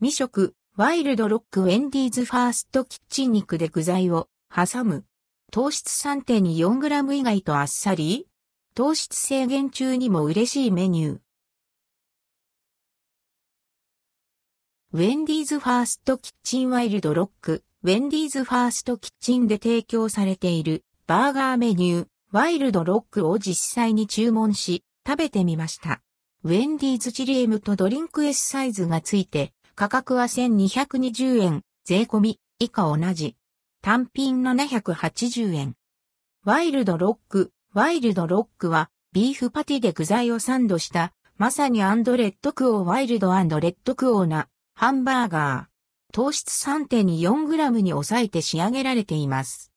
未食、ワイルドロックウェンディーズファーストキッチン肉で具材を挟む。糖質 3.24g 以外とあっさり糖質制限中にも嬉しいメニュー。ウェンディーズファーストキッチンワイルドロック、ウェンディーズファーストキッチンで提供されているバーガーメニュー、ワイルドロックを実際に注文し、食べてみました。ウェンディーズチリ M とドリンク S サイズがついて、価格は1220円、税込み、以下同じ。単品780円。ワイルドロック、ワイルドロックは、ビーフパティで具材をサンドした、まさにアンドレッドクオーワイルドアンドレッドクオーな、ハンバーガー。糖質 3.24g に抑えて仕上げられています。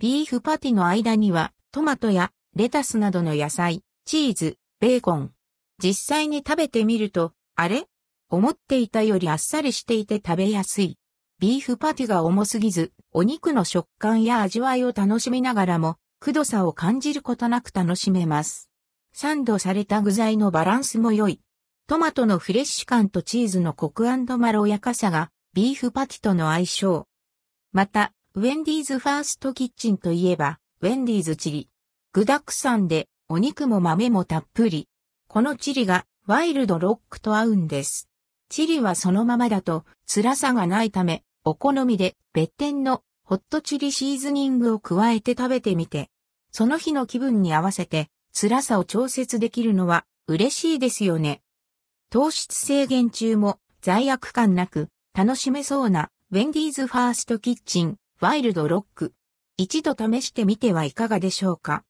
ビーフパティの間には、トマトやレタスなどの野菜、チーズ、ベーコン。実際に食べてみると、あれ？思っていたよりあっさりしていて食べやすい。ビーフパティが重すぎず、お肉の食感や味わいを楽しみながらも、くどさを感じることなく楽しめます。サンドされた具材のバランスも良い。トマトのフレッシュ感とチーズのコクまろやかさが、ビーフパティとの相性。また、ウェンディーズファーストキッチンといえば、ウェンディーズチリ。具沢山でお肉も豆もたっぷり。このチリがワイルドロックと合うんです。チリはそのままだと辛さがないため、お好みで別店のホットチリシーズニングを加えて食べてみて、その日の気分に合わせて辛さを調節できるのは嬉しいですよね。糖質制限中も罪悪感なく楽しめそうなウェンディーズファーストキッチンワイルドロック。一度試してみてはいかがでしょうか？